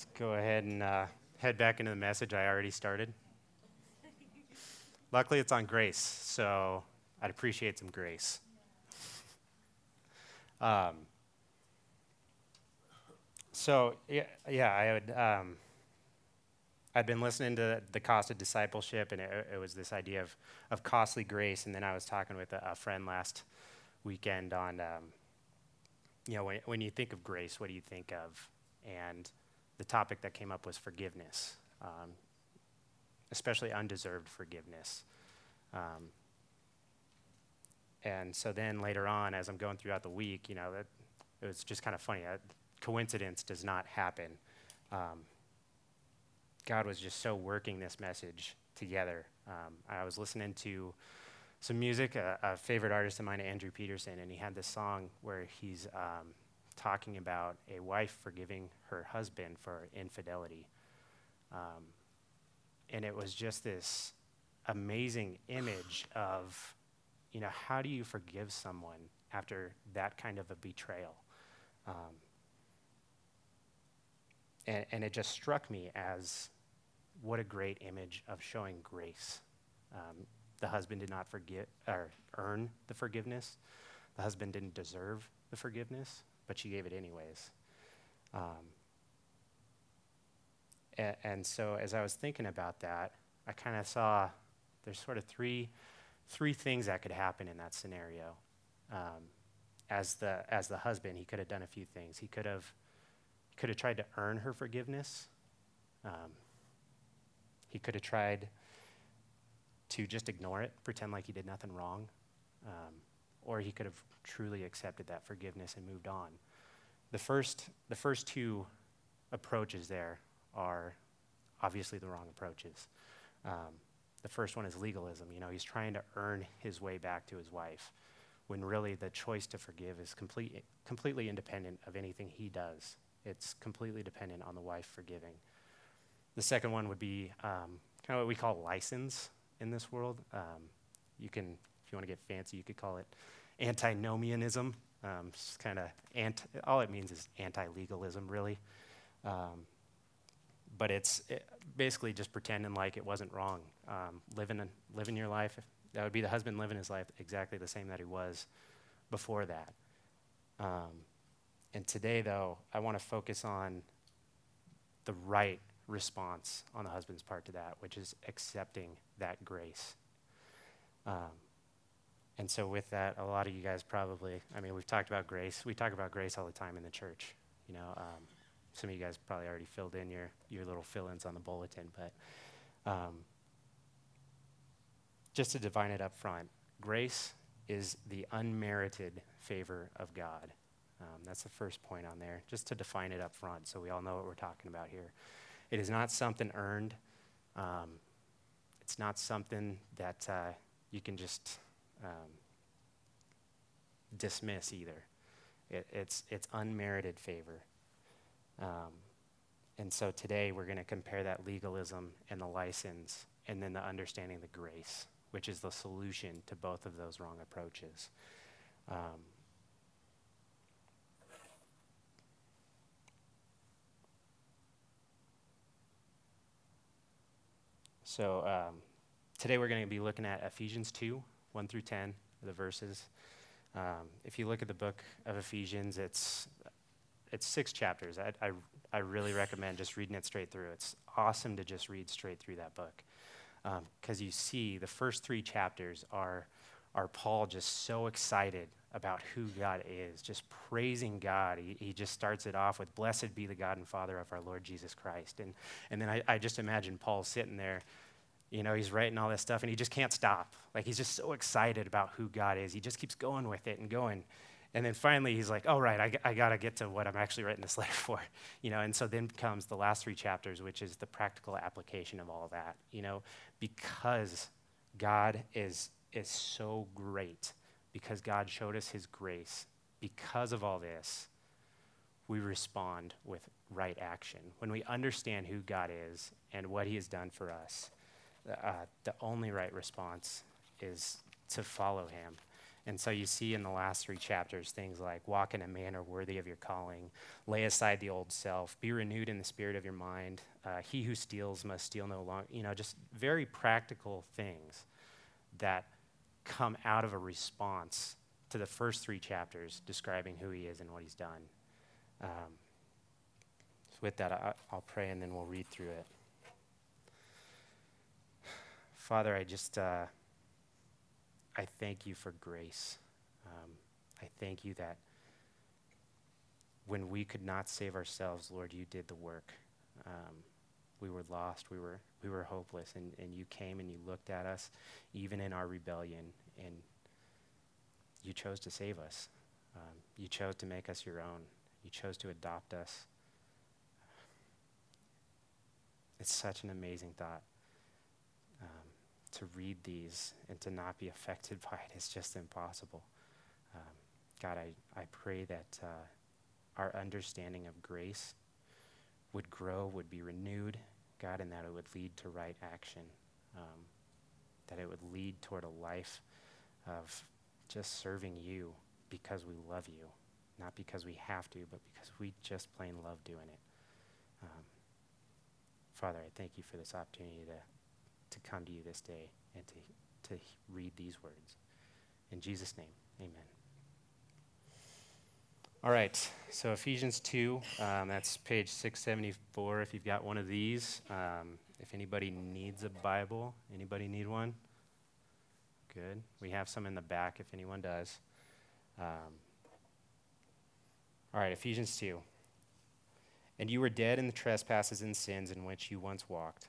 Let's go ahead and uh, head back into the message I already started. Luckily, it's on grace, so I'd appreciate some grace. Um, so yeah, yeah, I would. Um, I'd been listening to the cost of discipleship, and it, it, was this idea of of costly grace. And then I was talking with a, a friend last weekend on, um, you know, when when you think of grace, what do you think of? And the topic that came up was forgiveness, um, especially undeserved forgiveness. Um, and so then later on, as I'm going throughout the week, you know, it, was just kind of funny. Uh, coincidence does not happen. Um, God was just so working this message together. Um, I was listening to some music, a, a, favorite artist of mine, Andrew Peterson, and he had this song where he's um, talking about a wife forgiving her husband for infidelity. Um, and it was just this amazing image of, you know, how do you forgive someone after that kind of a betrayal? Um, and, and, it just struck me as what a great image of showing grace. Um, the husband did not forget or earn the forgiveness. The husband didn't deserve the forgiveness but she gave it anyways. Um, and, and, so as I was thinking about that, I kind of saw there's sort of three, three things that could happen in that scenario. Um, as the as the husband, he could have done a few things. He could have could have tried to earn her forgiveness. Um, he could have tried to just ignore it, pretend like he did nothing wrong. Um, or he could have truly accepted that forgiveness and moved on. The first, the first two approaches there are obviously the wrong approaches. Um, the first one is legalism. You know, he's trying to earn his way back to his wife, when really the choice to forgive is complete, completely independent of anything he does. It's completely dependent on the wife forgiving. The second one would be um, kind of what we call license in this world. Um, you can if you want to get fancy, you could call it antinomianism. Um, it's kind of anti, all it means is anti-legalism, really. Um, but it's it basically just pretending like it wasn't wrong. Um, living living your life. That would be the husband living his life exactly the same that he was before that. Um, and today, though, I want to focus on the right response on the husband's part to that, which is accepting that grace. Um, and so, with that, a lot of you guys probably, I mean, we've talked about grace. We talk about grace all the time in the church. You know, um, some of you guys probably already filled in your, your little fill ins on the bulletin, but um, just to define it up front, grace is the unmerited favor of God. Um, that's the first point on there, just to define it up front so we all know what we're talking about here. It is not something earned, um, it's not something that uh, you can just um, dismiss either. It, it's, it's unmerited favor. Um, and so today we're going to compare that legalism and the license and then the understanding the grace, which is the solution to both of those wrong approaches. Um, so um, today we're going to be looking at Ephesians 2 1 through 10, the verses. Um, if you look at the book of Ephesians, it's, it's six chapters. I, I, I, really recommend just reading it straight through. It's awesome to just read straight through that book. Because um, you see, the first three chapters are, are Paul just so excited about who God is, just praising God. He, he just starts it off with, Blessed be the God and Father of our Lord Jesus Christ. And, and then I, I just imagine Paul sitting there you know, he's writing all this stuff and he just can't stop. Like he's just so excited about who God is. He just keeps going with it and going. And then finally he's like, oh, right, I, I got to get to what I'm actually writing this letter for. You know, and so then comes the last three chapters, which is the practical application of all that. You know, because God is, is so great, because God showed us his grace, because of all this, we respond with right action. When we understand who God is and what he has done for us, uh, the only right response is to follow him. And so you see in the last three chapters things like walk in a manner worthy of your calling, lay aside the old self, be renewed in the spirit of your mind. Uh, he who steals must steal no longer. You know, just very practical things that come out of a response to the first three chapters describing who he is and what he's done. Um, so with that, I, I'll pray and then we'll read through it. Father, I just. Uh, I thank you for grace. Um, I thank you that when we could not save ourselves, Lord, you did the work. Um, we were lost, we were, we were hopeless, and, and you came and you looked at us, even in our rebellion, and you chose to save us. Um, you chose to make us your own. You chose to adopt us. It's such an amazing thought to read these and to not be affected by it is just impossible. Um, God, I, I pray that uh, our understanding of grace would grow, would be renewed, God, and that it would lead to right action, um, that it would lead toward a life of just serving you because we love you, not because we have to, but because we just plain love doing it. Um, Father, I thank you for this opportunity to to come to you this day and to, to read these words. In Jesus' name, amen. All right, so Ephesians 2, um, that's page 674 if you've got one of these. Um, if anybody needs a Bible, anybody need one? Good. We have some in the back if anyone does. Um, all right, Ephesians 2. And you were dead in the trespasses and sins in which you once walked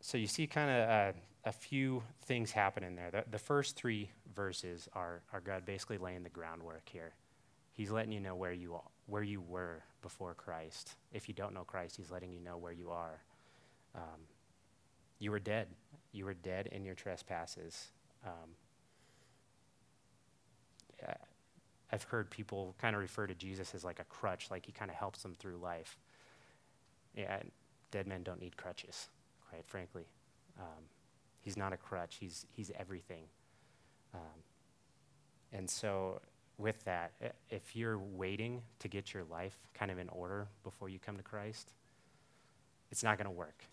So you see kind of uh, a few things happen in there. The, the first three verses are, are God basically laying the groundwork here. He's letting you know where you, where you were before Christ. If you don't know Christ, he's letting you know where you are. Um, you were dead. You were dead in your trespasses. Um, I've heard people kind of refer to Jesus as like a crutch, like he kind of helps them through life. Yeah, dead men don't need crutches quite frankly. Um, he's not a crutch, he's, he's everything. Um, and so, with that, if you're waiting to get your life kind of in order before you come to Christ, it's not going to work.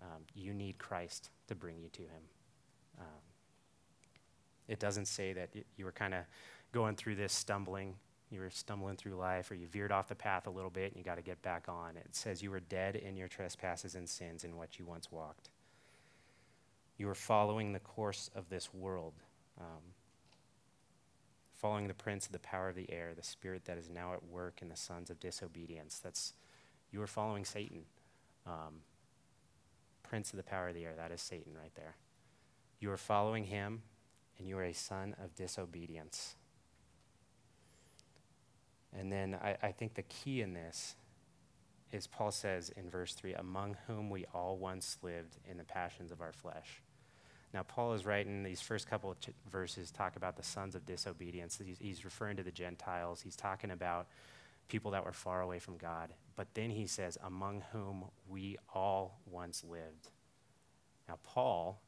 Um, you need Christ to bring you to Him. Um, it doesn't say that you were kind of going through this stumbling you were stumbling through life or you veered off the path a little bit and you got to get back on. It says you were dead in your trespasses and sins in what you once walked. You were following the course of this world, um, following the prince of the power of the air, the spirit that is now at work in the sons of disobedience. That's you were following Satan. Um, prince of the power of the air, that is Satan right there. You are following him, and you are a son of disobedience. And then I, I think the key in this is Paul says in verse 3 among whom we all once lived in the passions of our flesh. Now, Paul is writing these first couple of ch- verses talk about the sons of disobedience. He's, he's referring to the Gentiles. He's talking about people that were far away from God. But then he says, among whom we all once lived. Now, Paul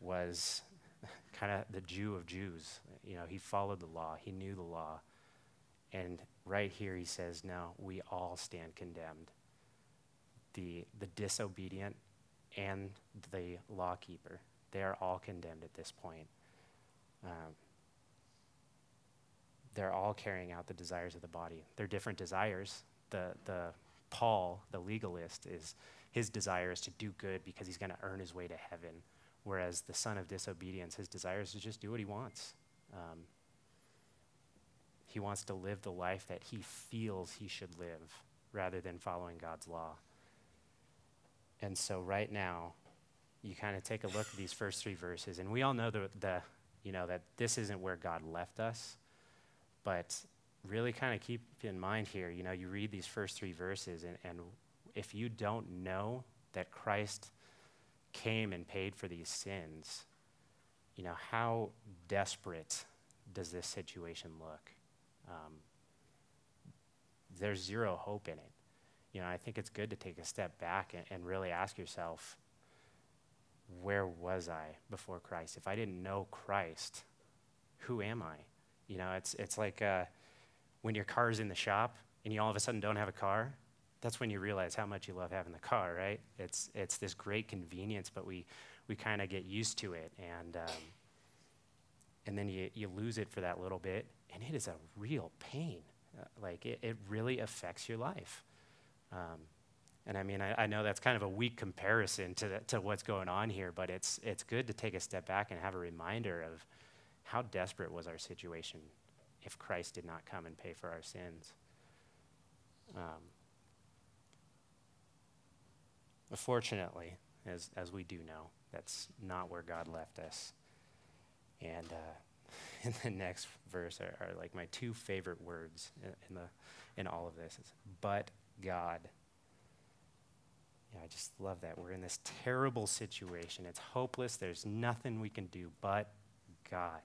was kind of the Jew of Jews. You know, he followed the law, he knew the law. And right here he says, no, we all stand condemned. The, the disobedient and the lawkeeper. They are all condemned at this point. Um, they're all carrying out the desires of the body. They're different desires. The, the Paul, the legalist, is his desire is to do good because he's going to earn his way to heaven. Whereas the son of disobedience, his desire is to just do what he wants. Um, he wants to live the life that he feels he should live rather than following God's law. And so, right now, you kind of take a look at these first three verses, and we all know the, the you know that this isn't where God left us, but really kind of keep in mind here. You know, you read these first three verses, and, and if you don't know that Christ came and paid for these sins, you know, how desperate does this situation look? Um, there's zero hope in it. You know, I think it's good to take a step back and, and really ask yourself, where was I before Christ? If I didn't know Christ, who am I? You know, it's, it's like uh, when your car's in the shop and you all of a sudden don't have a car, that's when you realize how much you love having the car, right? It's, it's this great convenience, but we, we kind of get used to it. And, um, and then you, you lose it for that little bit, and it is a real pain. Uh, like, it, it really affects your life. Um, and I mean, I, I, know that's kind of a weak comparison to, the, to what's going on here, but it's, it's good to take a step back and have a reminder of how desperate was our situation if Christ did not come and pay for our sins. Um, Fortunately, as, as we do know, that's not where God left us. And uh, in the next verse are, are, like my two favorite words in, in, the, in all of this. It's, but God. Yeah, I just love that. We're in this terrible situation. It's hopeless. There's nothing we can do but God.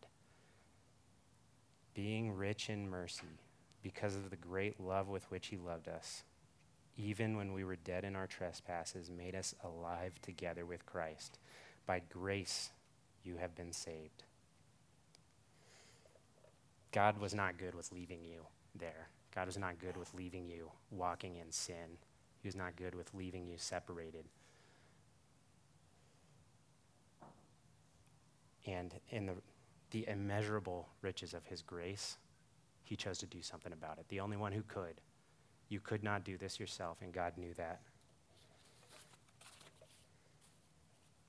Being rich in mercy because of the great love with which He loved us even when we were dead in our trespasses, made us alive together with Christ. By grace, you have been saved. God was not good with leaving you there. God was not good with leaving you walking in sin. He was not good with leaving you separated. And in the, the immeasurable riches of his grace, he chose to do something about it. The only one who could. You could not do this yourself, and God knew that.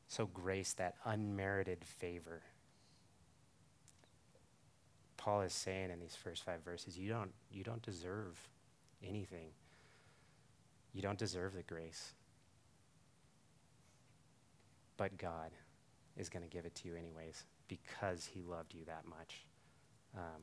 So, grace, that unmerited favor. Paul is saying in these first five verses, you don't, you don't deserve anything. You don't deserve the grace. But God is going to give it to you anyways because he loved you that much. Um,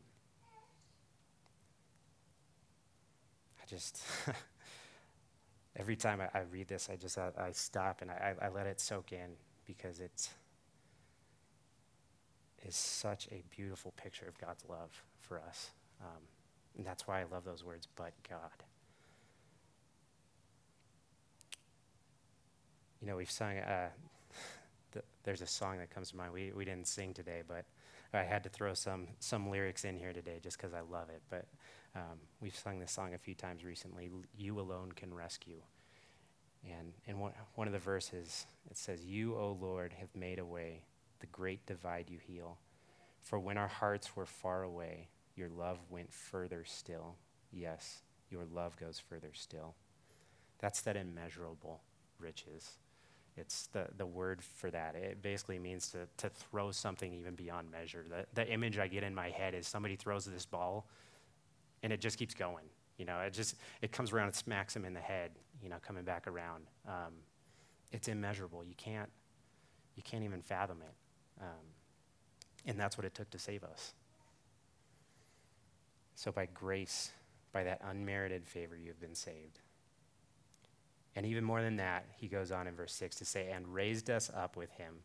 I just, every time I, I, read this, I just, I, I stop and I, I, let it soak in because it's, is such a beautiful picture of God's love for us. Um, and that's why I love those words, but God. You know, we've sung, uh, th- there's a song that comes to mind. We, we didn't sing today, but I had to throw some, some lyrics in here today just because I love it. But um, we've sung this song a few times recently You alone can rescue. And in one, one of the verses, it says, You, O Lord, have made a way, the great divide you heal. For when our hearts were far away, your love went further still. Yes, your love goes further still. That's that immeasurable riches. It's the, the word for that. It basically means to, to throw something even beyond measure. The, the image I get in my head is somebody throws this ball and it just keeps going. You know, it just it comes around and smacks him in the head. You know, coming back around. Um, it's immeasurable. You can't you can't even fathom it. Um, and that's what it took to save us. So by grace, by that unmerited favor, you have been saved. And even more than that, he goes on in verse 6 to say, and raised us up with him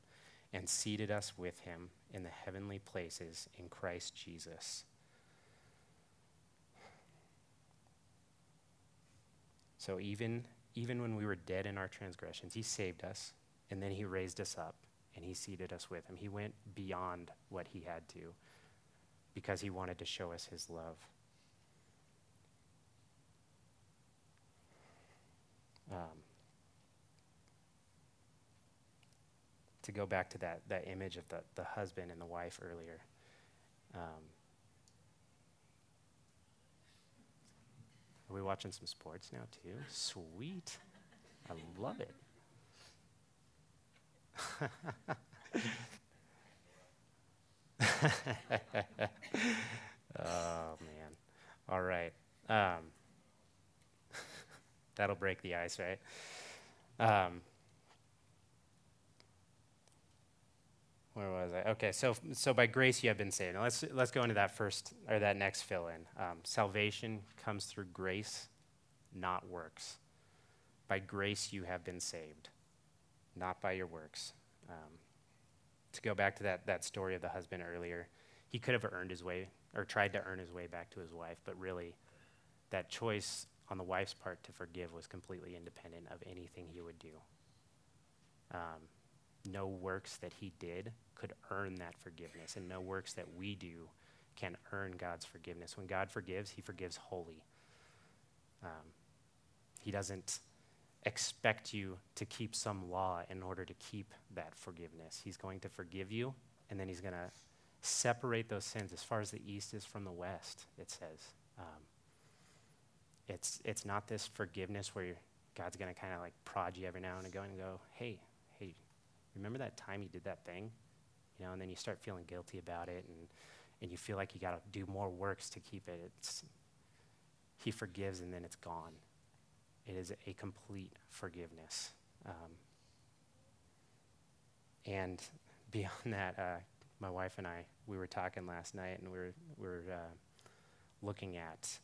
and seated us with him in the heavenly places in Christ Jesus So even, even when we were dead in our transgressions, he saved us, and then he raised us up, and he seated us with him. He went beyond what he had to because he wanted to show us his love. Um, to go back to that, that image of the, the husband and the wife earlier. Um, are we watching some sports now, too? Sweet. I love it. oh, man. All right. Um, that'll break the ice, right? Um, where was I? Okay, so so by grace you have been saved. Now let's let's go into that first or that next fill in. Um, salvation comes through grace, not works. By grace you have been saved, not by your works. Um, to go back to that that story of the husband earlier, he could have earned his way or tried to earn his way back to his wife, but really, that choice on the wife's part to forgive was completely independent of anything he would do. Um, no works that he did could earn that forgiveness, and no works that we do can earn God's forgiveness. When God forgives, he forgives wholly. Um, he doesn't expect you to keep some law in order to keep that forgiveness. He's going to forgive you, and then he's going to separate those sins as far as the east is from the west, it says. Um, it's, it's not this forgiveness where God's going to kind of like prod you every now and again and go, hey, hey, remember that time you did that thing? You know, and then you start feeling guilty about it and, and you feel like you got to do more works to keep it. It's, he forgives and then it's gone. It is a complete forgiveness. Um, and beyond that, uh, my wife and I, we were talking last night and we were, we were uh, looking at,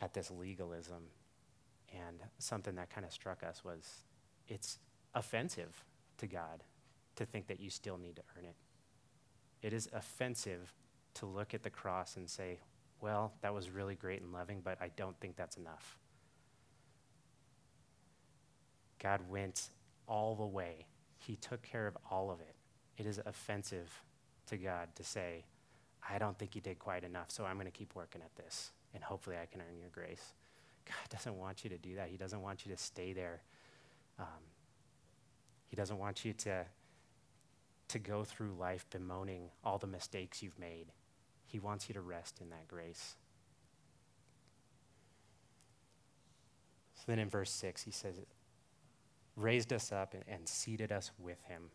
at this legalism. And something that kind of struck us was it's offensive to God to think that you still need to earn it. It is offensive to look at the cross and say, well, that was really great and loving, but I don't think that's enough. God went all the way, He took care of all of it. It is offensive to God to say, I don't think you did quite enough, so I'm going to keep working at this, and hopefully I can earn your grace. God doesn't want you to do that. He doesn't want you to stay there. Um, he doesn't want you to, to go through life bemoaning all the mistakes you've made. He wants you to rest in that grace. So then in verse 6, he says, raised us up and, and seated us with him.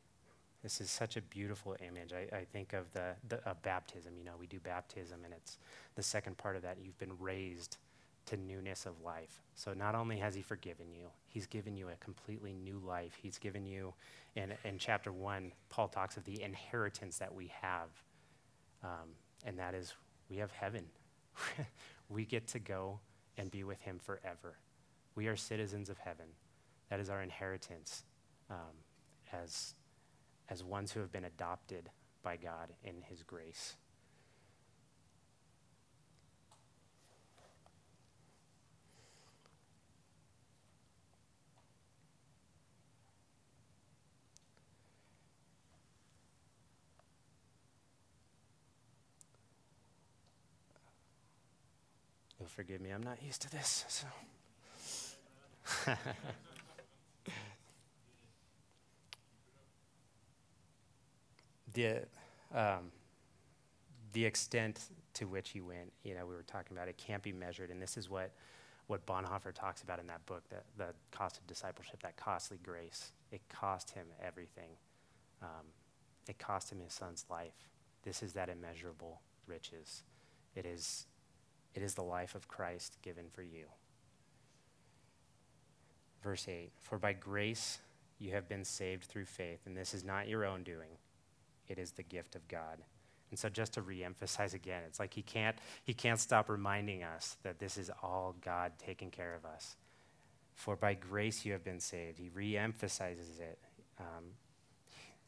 This is such a beautiful image. I, I think of the, the of baptism. You know, we do baptism, and it's the second part of that. You've been raised to newness of life. So not only has he forgiven you, he's given you a completely new life. He's given you, in, in chapter one, Paul talks of the inheritance that we have, um, and that is we have heaven. we get to go and be with him forever. We are citizens of heaven. That is our inheritance um, as, as ones who have been adopted by God in His grace. You'll forgive me, I'm not used to this, so. the um, the extent to which he went, you know, we were talking about it can't be measured, and this is what what Bonhoeffer talks about in that book, the, the cost of discipleship, that costly grace. It cost him everything. Um, it cost him his son's life. This is that immeasurable riches. It is, it is the life of Christ given for you. Verse 8 For by grace you have been saved through faith, and this is not your own doing it is the gift of God. And so just to reemphasize again, it's like he can't, he can't stop reminding us that this is all God taking care of us. For by grace you have been saved. He reemphasizes it. Um,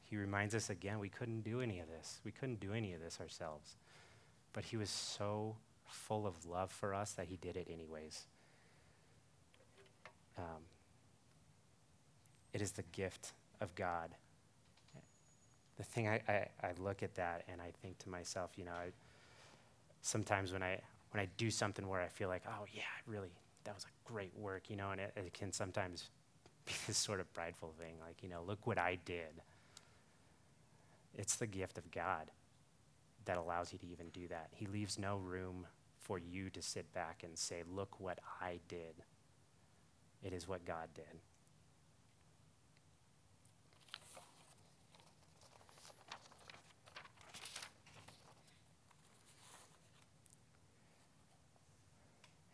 he reminds us again we couldn't do any of this. We couldn't do any of this ourselves. But he was so full of love for us that he did it anyways. Um, it is the gift of God the thing I, I, I, look at that and I think to myself, you know, I, sometimes when I when I do something where I feel like, oh yeah, really, that was a great work, you know, and it, it can sometimes be this sort of prideful thing, like, you know, look what I did. It's the gift of God that allows you to even do that. He leaves no room for you to sit back and say, Look what I did. It is what God did.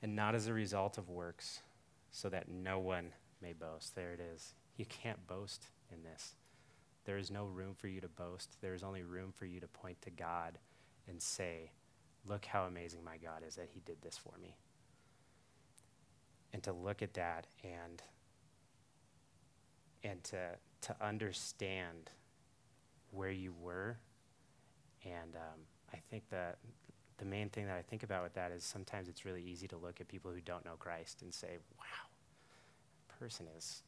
And not as a result of works, so that no one may boast. There it is. You can't boast in this. There is no room for you to boast. There is only room for you to point to God and say, Look how amazing my God is that He did this for me. And to look at that and and to to understand where you were. And um, I think that the main thing that I think about with that is sometimes it's really easy to look at people who don't know Christ and say, "Wow, that person is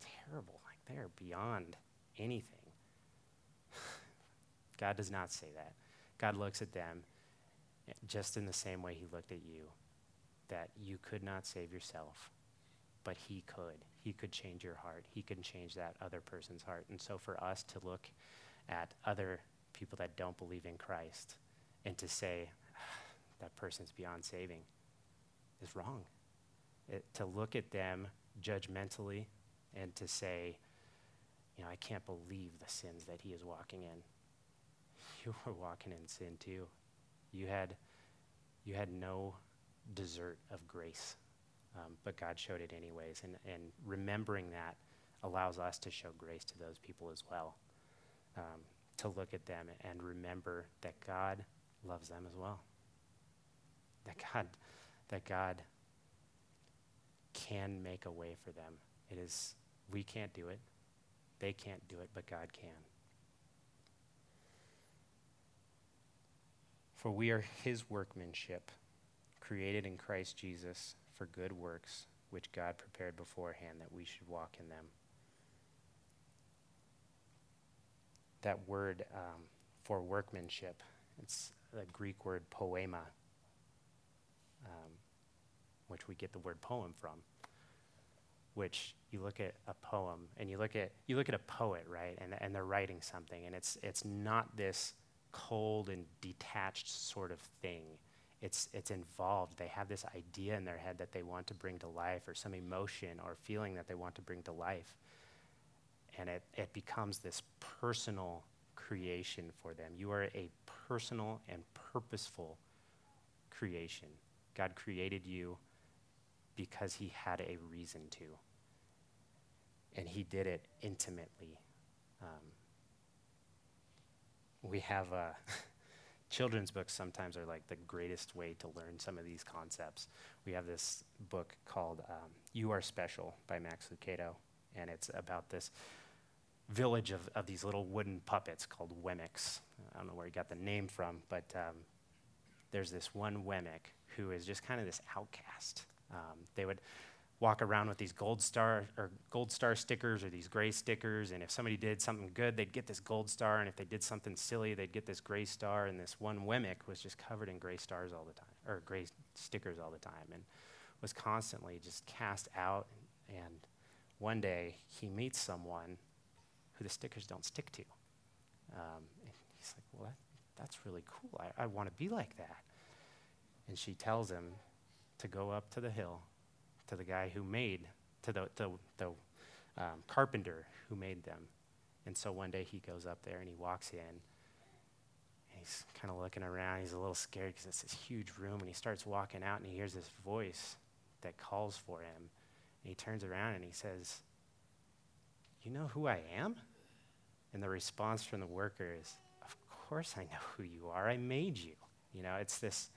terrible. Like they are beyond anything." God does not say that. God looks at them just in the same way he looked at you, that you could not save yourself, but he could. He could change your heart. He can change that other person's heart. And so for us to look at other people that don't believe in Christ and to say, that person's beyond saving is wrong. It, to look at them judgmentally and to say, you know, I can't believe the sins that he is walking in. You were walking in sin too. You had, you had no desert of grace, um, but God showed it anyways. And, and remembering that allows us to show grace to those people as well. Um, to look at them and remember that God loves them as well. That God, that God can make a way for them. It is, we can't do it. They can't do it, but God can. For we are his workmanship, created in Christ Jesus for good works, which God prepared beforehand that we should walk in them. That word um, for workmanship, it's the Greek word poema, we get the word poem from. Which you look at a poem and you look at you look at a poet, right? And and they're writing something, and it's it's not this cold and detached sort of thing. It's, it's involved. They have this idea in their head that they want to bring to life, or some emotion or feeling that they want to bring to life. And it, it becomes this personal creation for them. You are a personal and purposeful creation. God created you because He had a reason to. And He did it intimately. Um, we have uh, children's books sometimes are like the greatest way to learn some of these concepts. We have this book called um, You Are Special by Max Lucado, and it's about this village of, of these little wooden puppets called Wemmicks. I don't know where he got the name from, but um, there's this one Wemmick who is just kind of this outcast. Um, they would walk around with these gold star or gold star stickers or these gray stickers and if somebody did something good they'd get this gold star and if they did something silly they'd get this gray star and this one wemmick was just covered in gray stars all the time or gray stickers all the time and was constantly just cast out and one day he meets someone who the stickers don't stick to. Um, and he's like well that, that's really cool. I, I want to be like that. And she tells him to go up to the hill to the guy who made, to the, the, the um, carpenter who made them. And so one day he goes up there and he walks in. he's kind of looking around. He's a little scared because it's this huge room. And he starts walking out and he hears this voice that calls for him. And he turns around and he says, You know who I am? And the response from the worker is, Of course I know who you are. I made you. You know, it's this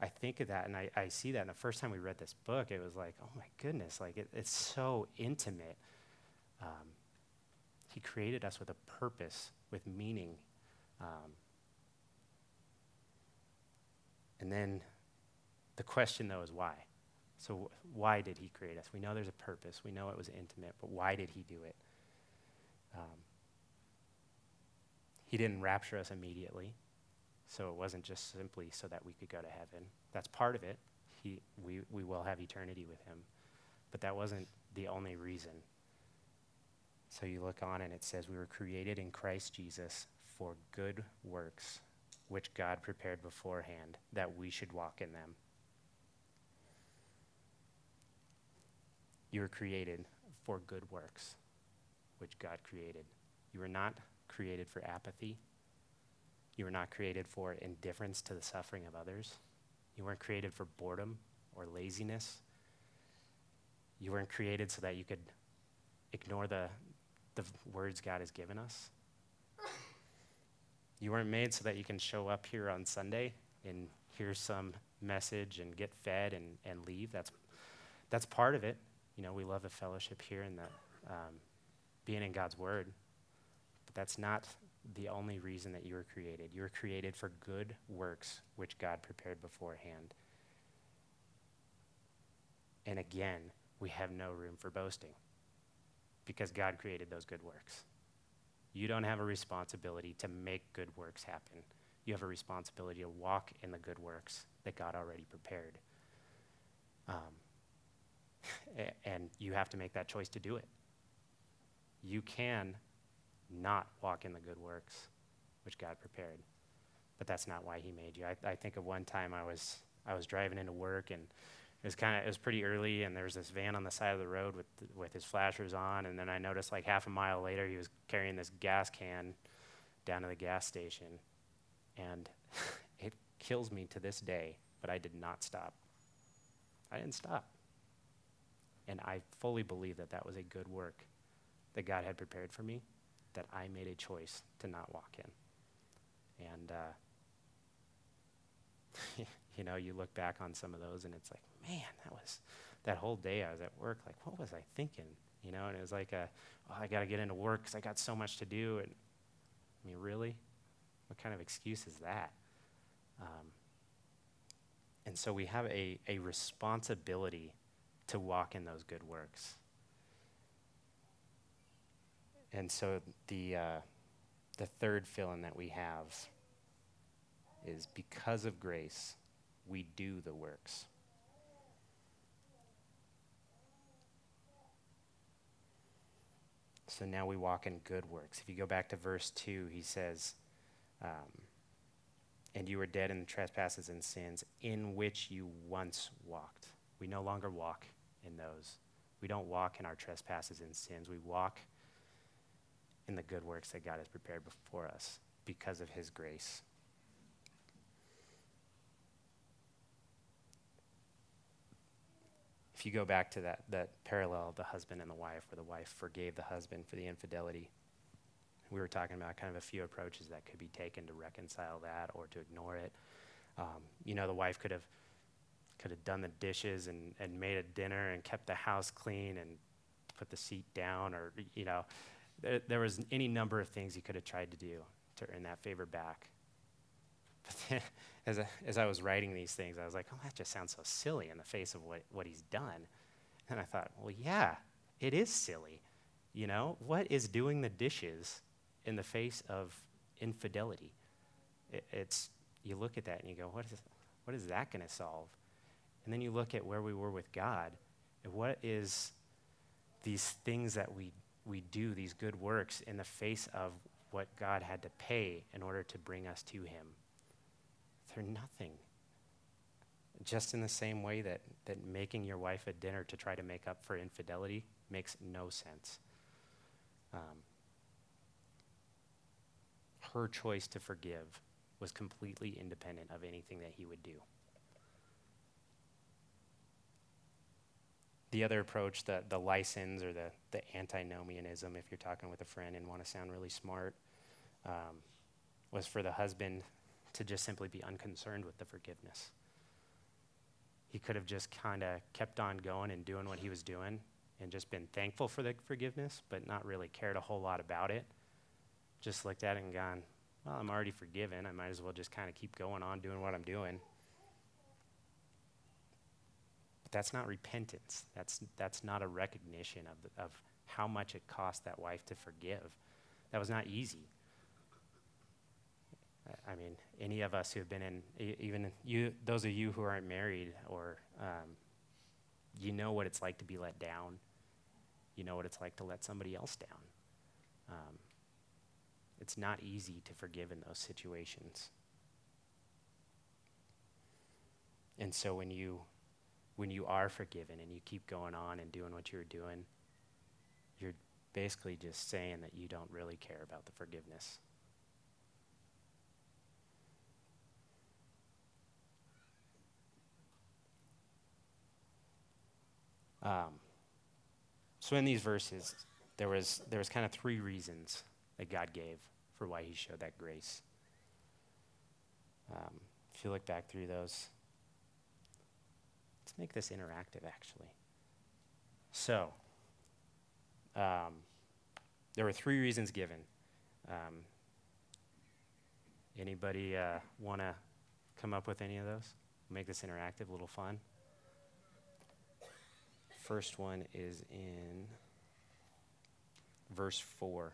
I think of that and I, I see that. And the first time we read this book, it was like, oh my goodness, like it, it's so intimate. Um, he created us with a purpose, with meaning. Um, and then the question, though, is why? So, why did he create us? We know there's a purpose. We know it was intimate, but why did he do it? Um, he didn't rapture us immediately. So it wasn't just simply so that we could go to heaven. That's part of it. He, we, we will have eternity with him. But that wasn't the only reason. So you look on and it says, We were created in Christ Jesus for good works which God prepared beforehand that we should walk in them. You were created for good works which God created. You were not created for apathy. You were not created for indifference to the suffering of others. You weren't created for boredom or laziness. You weren't created so that you could ignore the, the words God has given us. You weren't made so that you can show up here on Sunday and hear some message and get fed and, and leave. That's, that's part of it. You know, we love the fellowship here and the um, being in God's Word. But that's not the only reason that you were created. You were created for good works which God prepared beforehand. And again, we have no room for boasting because God created those good works. You don't have a responsibility to make good works happen. You have a responsibility to walk in the good works that God already prepared. Um, and you have to make that choice to do it. You can not walk in the good works which God prepared, but that's not why He made you. I, I think of one time I was I was driving into work and it was kind of it was pretty early and there was this van on the side of the road with with his flashers on. And then I noticed like half a mile later he was carrying this gas can down to the gas station. And it kills me to this day but I did not stop. I didn't stop. And I fully believe that that was a good work that God had prepared for me that I made a choice to not walk in and uh, you know, you look back on some of those and it's like, man, that was that whole day I was at work. Like, what was I thinking? You know, and it was like, a, oh, I got to get into work because I got so much to do. And I mean, really, what kind of excuse is that? Um, and so we have a, a responsibility to walk in those good works. And so the, uh, the third fill in that we have is because of grace, we do the works. So now we walk in good works. If you go back to verse 2, he says, um, And you were dead in trespasses and sins in which you once walked. We no longer walk in those. We don't walk in our trespasses and sins. We walk in the good works that God has prepared before us because of his grace. if you go back to that, that parallel of the husband and the wife, where the wife forgave the husband for the infidelity, we were talking about kind of a few approaches that could be taken to reconcile that or to ignore it. Um, you know, the wife could have could have done the dishes and, and made a dinner and kept the house clean and put the seat down, or you know, there, there was any number of things he could have tried to do to earn that favor back. But then, as I, as I was writing these things, I was like, oh, that just sounds so silly in the face of what, what he's done. And I thought, well, yeah, it is silly. You know, what is doing the dishes in the face of infidelity? It, it's, you look at that and you go, what is, what is that going to solve? And then you look at where we were with God, and what is these things that we, we do, these good works, in the face of what God had to pay in order to bring us to Him? They're nothing. Just in the same way that, that making your wife a dinner to try to make up for infidelity makes no sense. Um, her choice to forgive was completely independent of anything that he would do. The other approach, the, the license or the, the antinomianism, if you're talking with a friend and want to sound really smart, um, was for the husband to just simply be unconcerned with the forgiveness. He could have just kind of kept on going and doing what he was doing and just been thankful for the forgiveness, but not really cared a whole lot about it. Just looked at it and gone, well, I'm already forgiven. I might as well just kind of keep going on doing what I'm doing. But that's not repentance. That's, that's not a recognition of, of how much it cost that wife to forgive. That was not easy. I mean, any of us who have been in, even you, those of you who aren't married, or um, you know what it's like to be let down. You know what it's like to let somebody else down. Um, It's not easy to forgive in those situations. And so when you when you are forgiven and you keep going on and doing what you're doing, you're basically just saying that you don't really care about the forgiveness. Um, so in these verses, there was there was kind of three reasons that God gave for why He showed that grace. Um, if you look back through those, let's make this interactive. Actually, so um, there were three reasons given. Um, anybody uh, want to come up with any of those? Make this interactive, a little fun. First one is in verse 4.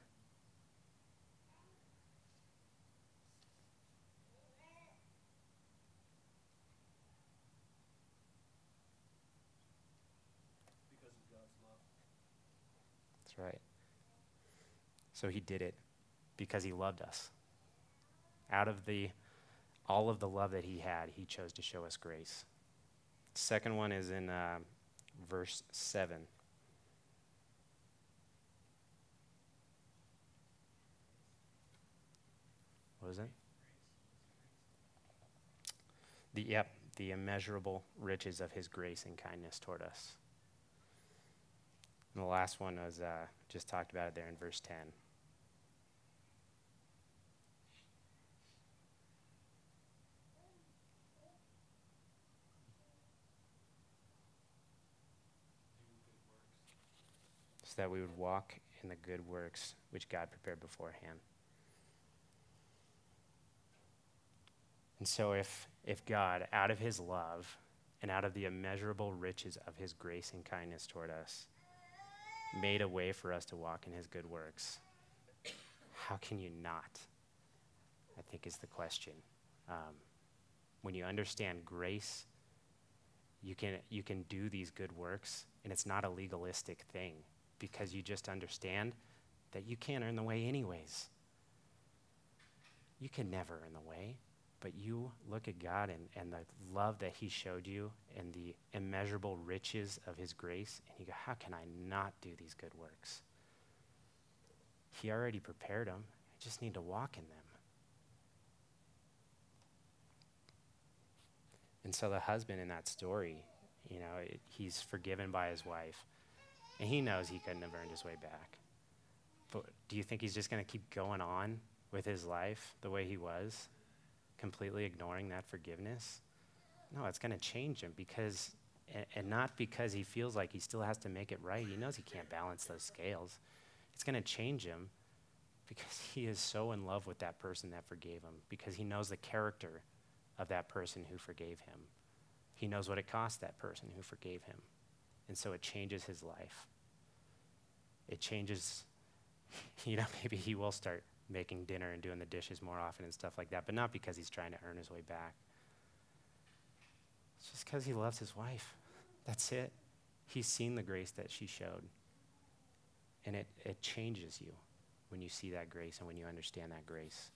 That's right. So he did it because he loved us. Out of the all of the love that he had, he chose to show us grace. Second one is in uh, verse 7. What is it? The, yep, the immeasurable riches of his grace and kindness toward us. And the last one was uh, just talked about it there in verse 10. So that we would walk in the good works which God prepared beforehand. And so, if, if God, out of his love and out of the immeasurable riches of his grace and kindness toward us, made a way for us to walk in his good works, how can you not? I think is the question. Um, when you understand grace, you can, you can do these good works, and it's not a legalistic thing because you just understand that you can't earn the way, anyways. You can never earn the way, but you look at God and, and the love that He showed you and the immeasurable riches of His grace, and you go, How can I not do these good works? He already prepared them. I just need to walk in them. And so the husband in that story, you know, it, he's forgiven by his wife. And he knows he couldn't have earned his way back. But do you think he's just going to keep going on with his life the way he was, completely ignoring that forgiveness? No, it's going to change him because, and, not because he feels like he still has to make it right. He knows he can't balance those scales. It's going to change him because he is so in love with that person that forgave him, because he knows the character of that person who forgave him. He knows what it cost that person who forgave him. And so it changes his life it changes, you know, maybe he will start making dinner and doing the dishes more often and stuff like that, but not because he's trying to earn his way back. It's just because he loves his wife. That's it. He's seen the grace that she showed. And it, it changes you when you see that grace and when you understand that grace.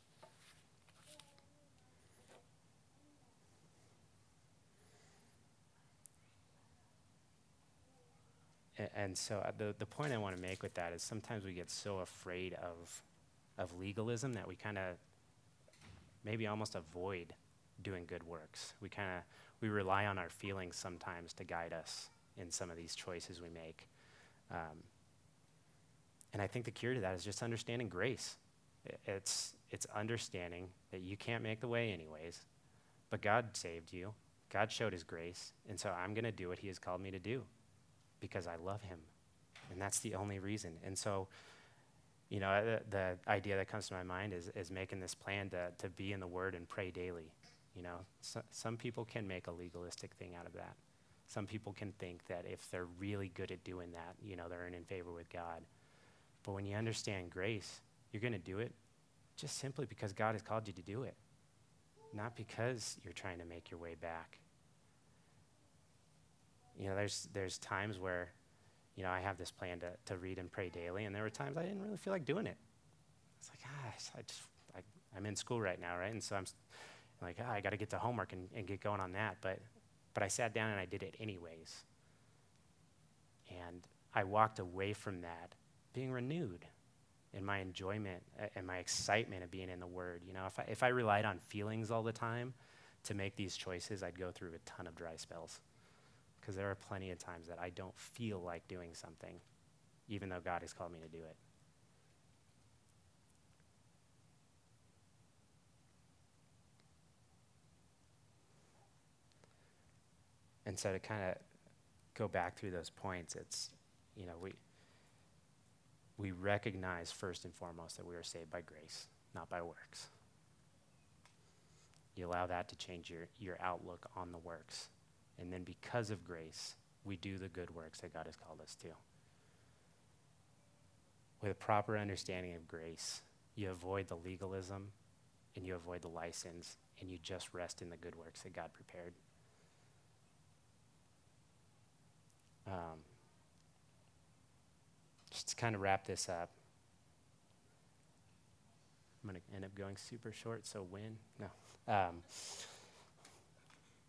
And so uh, the, the point I want to make with that is sometimes we get so afraid of, of legalism that we kind of maybe almost avoid doing good works. We kind of we rely on our feelings sometimes to guide us in some of these choices we make. Um, and I think the cure to that is just understanding grace. It's, it's understanding that you can't make the way anyways, but God saved you. God showed his grace, and so I'm going to do what he has called me to do because I love him. And that's the only reason. And so, you know, the, the idea that comes to my mind is, is making this plan to, to be in the Word and pray daily. You know, so, some people can make a legalistic thing out of that. Some people can think that if they're really good at doing that, you know, they're in favor with God. But when you understand grace, you're going to do it just simply because God has called you to do it, not because you're trying to make your way back. You know, there's, there's times where, you know, I have this plan to, to read and pray daily, and there were times I didn't really feel like doing it. It's like, ah, I just, I, I'm in school right now, right? And so I'm like, ah, I got to get to homework and, and get going on that. But, but I sat down and I did it anyways. And I walked away from that being renewed in my enjoyment and my excitement of being in the Word. You know, if I, if I relied on feelings all the time to make these choices, I'd go through a ton of dry spells. Because there are plenty of times that I don't feel like doing something, even though God has called me to do it. And so to kind of go back through those points, it's, you know, we, we recognize first and foremost that we are saved by grace, not by works. You allow that to change your, your outlook on the works. And then because of grace, we do the good works that God has called us to. With a proper understanding of grace, you avoid the legalism and you avoid the license and you just rest in the good works that God prepared. Um, just to kind of wrap this up, I'm going to end up going super short, so win? No. Um,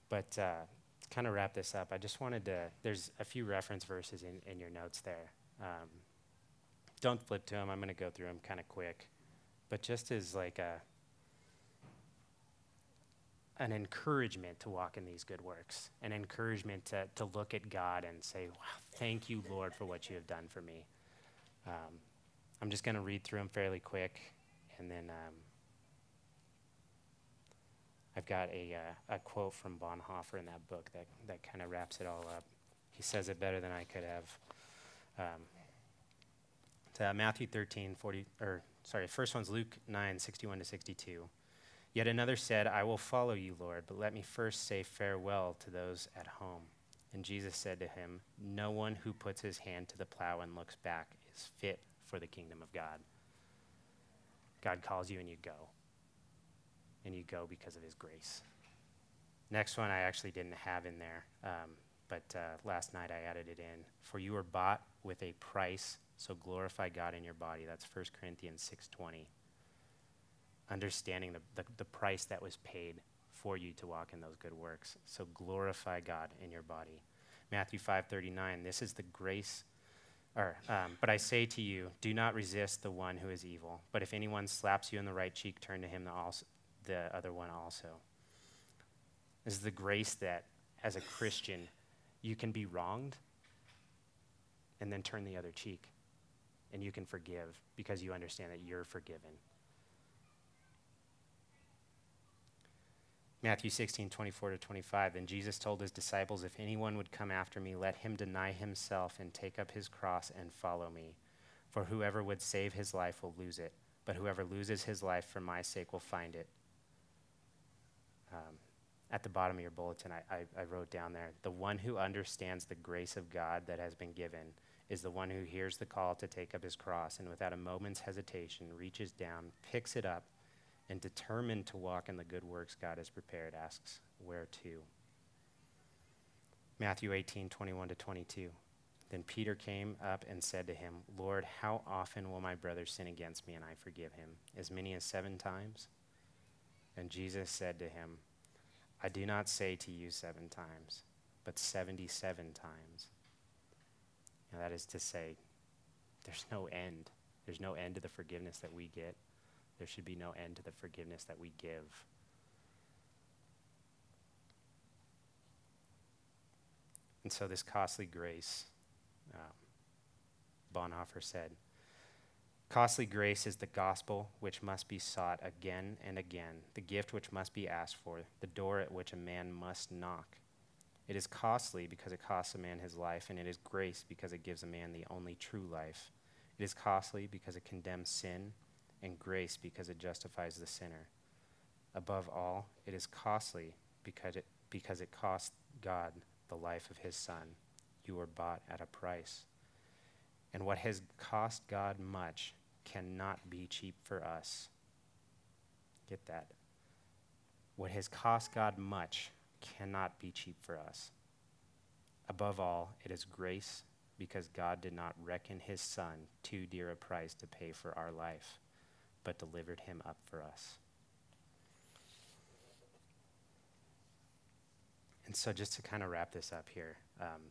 but uh, kind of wrap this up, I just wanted to, there's a few reference verses in, in your notes there. Um, don't flip to them, I'm going to go through them kind of quick. But just as like a, an encouragement to walk in these good works, an encouragement to, to look at God and say, wow, thank you, Lord, for what you have done for me. Um, I'm just going to read through them fairly quick, and then um, I've got a, uh, a quote from Bonhoeffer in that book that, that kind of wraps it all up. He says it better than I could have. Um, to Matthew 13, 40, or sorry, first one's Luke 9, 61 to 62. Yet another said, I will follow you, Lord, but let me first say farewell to those at home. And Jesus said to him, No one who puts his hand to the plow and looks back is fit for the kingdom of God. God calls you and you go. And you go because of his grace. Next one I actually didn't have in there, um, but uh, last night I added it in. For you were bought with a price, so glorify God in your body. That's 1 Corinthians 6.20. Understanding the, the, the price that was paid for you to walk in those good works. So glorify God in your body. Matthew 5:39 This is the grace or, um, but I say to you, do not resist the one who is evil. But if anyone slaps you in the right cheek, turn to him also, the other one also. Is the grace that, as a Christian, you can be wronged and then turn the other cheek. And you can forgive because you understand that you're forgiven. Matthew 16, 24 to 25. And Jesus told his disciples, If anyone would come after me, let him deny himself and take up his cross and follow me. For whoever would save his life will lose it, but whoever loses his life for my sake will find it. Um, at the bottom of your bulletin, I, I, I wrote down there the one who understands the grace of God that has been given is the one who hears the call to take up his cross and without a moment's hesitation reaches down, picks it up, and determined to walk in the good works God has prepared, asks, Where to? Matthew 18, 21 to 22. Then Peter came up and said to him, Lord, how often will my brother sin against me and I forgive him? As many as seven times? And Jesus said to him, I do not say to you seven times, but 77 times. That is to say, there's no end. There's no end to the forgiveness that we get there should be no end to the forgiveness that we give. And so, this costly grace, um, Bonhoeffer said, Costly grace is the gospel which must be sought again and again, the gift which must be asked for, the door at which a man must knock. It is costly because it costs a man his life, and it is grace because it gives a man the only true life. It is costly because it condemns sin and grace because it justifies the sinner. Above all, it is costly because it, because it cost God the life of his Son. You were bought at a price. And what has cost God much cannot be cheap for us. Get that? What has cost God much cannot be cheap for us. Above all, it is grace because God did not reckon his Son too dear a price to pay for our life but delivered him up for us. And so, just to kind of wrap this up here, um,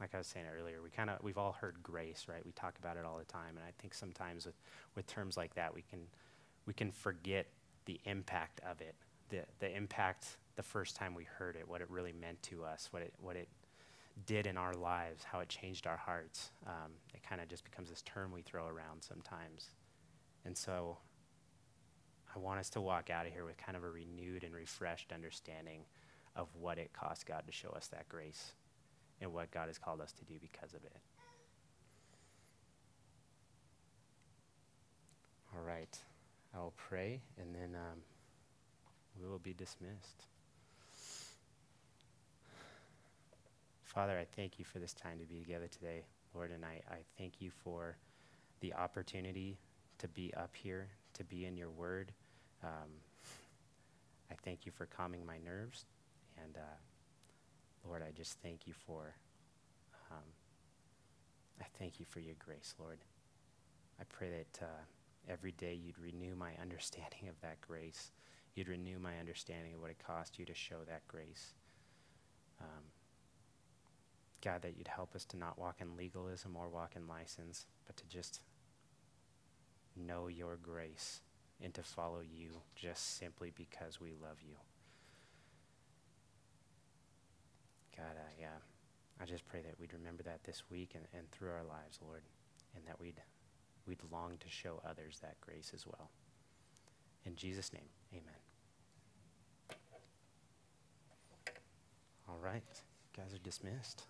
like I was saying earlier, we kind of we've all heard grace, right? We talk about it all the time, and I think sometimes with with terms like that, we can we can forget the impact of it, the the impact the first time we heard it, what it really meant to us, what it what it did in our lives, how it changed our hearts. Um, it kind of just becomes this term we throw around sometimes, and so I want us to walk out of here with kind of a renewed and refreshed understanding of what it cost God to show us that grace and what God has called us to do because of it. All right, I'll pray and then um, we will be dismissed. Father, I thank you for this time to be together today, Lord, and I, I thank you for the opportunity to be up here, to be in your word. Um, I thank you for calming my nerves, and uh, Lord, I just thank you for, um, I thank you for your grace, Lord. I pray that uh, every day you'd renew my understanding of that grace. You'd renew my understanding of what it cost you to show that grace. Um, God, that you'd help us to not walk in legalism or walk in license, but to just know your grace and to follow you just simply because we love you. God, I, uh, I just pray that we'd remember that this week and, and through our lives, Lord, and that we'd, we'd long to show others that grace as well. In Jesus' name, amen. All right, you guys are dismissed.